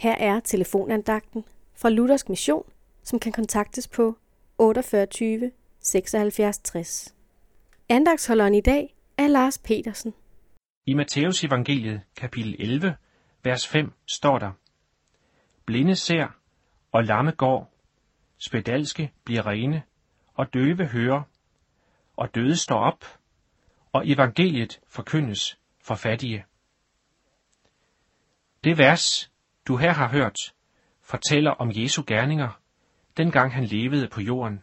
Her er telefonandagten fra Luthersk Mission, som kan kontaktes på 48 76 60. Andagsholderen i dag er Lars Petersen. I Matteus evangeliet kapitel 11, vers 5 står der, Blinde ser, og lamme går, spedalske bliver rene, og døve hører, og døde står op, og evangeliet forkyndes for fattige. Det vers, du her har hørt, fortæller om Jesu gerninger, dengang han levede på jorden.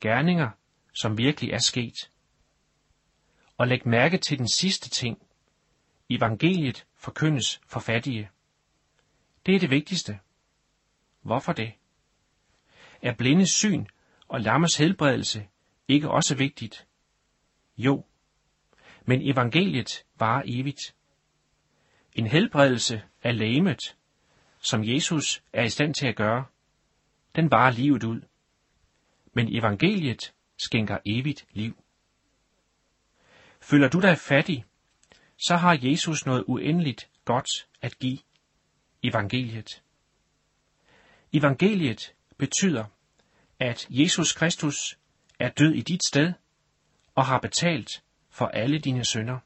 Gerninger, som virkelig er sket. Og læg mærke til den sidste ting. Evangeliet forkyndes for fattige. Det er det vigtigste. Hvorfor det? Er blindes syn og lammes helbredelse ikke også vigtigt? Jo, men evangeliet varer evigt. En helbredelse af lægemet, som Jesus er i stand til at gøre, den varer livet ud. Men evangeliet skænker evigt liv. Føler du dig fattig, så har Jesus noget uendeligt godt at give. Evangeliet. Evangeliet betyder, at Jesus Kristus er død i dit sted og har betalt for alle dine sønder.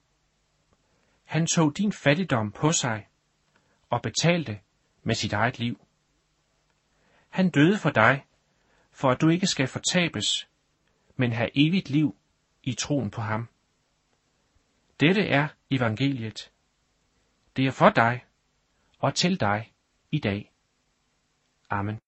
Han tog din fattigdom på sig og betalte med sit eget liv. Han døde for dig, for at du ikke skal fortabes, men have evigt liv i troen på ham. Dette er evangeliet. Det er for dig og til dig i dag. Amen.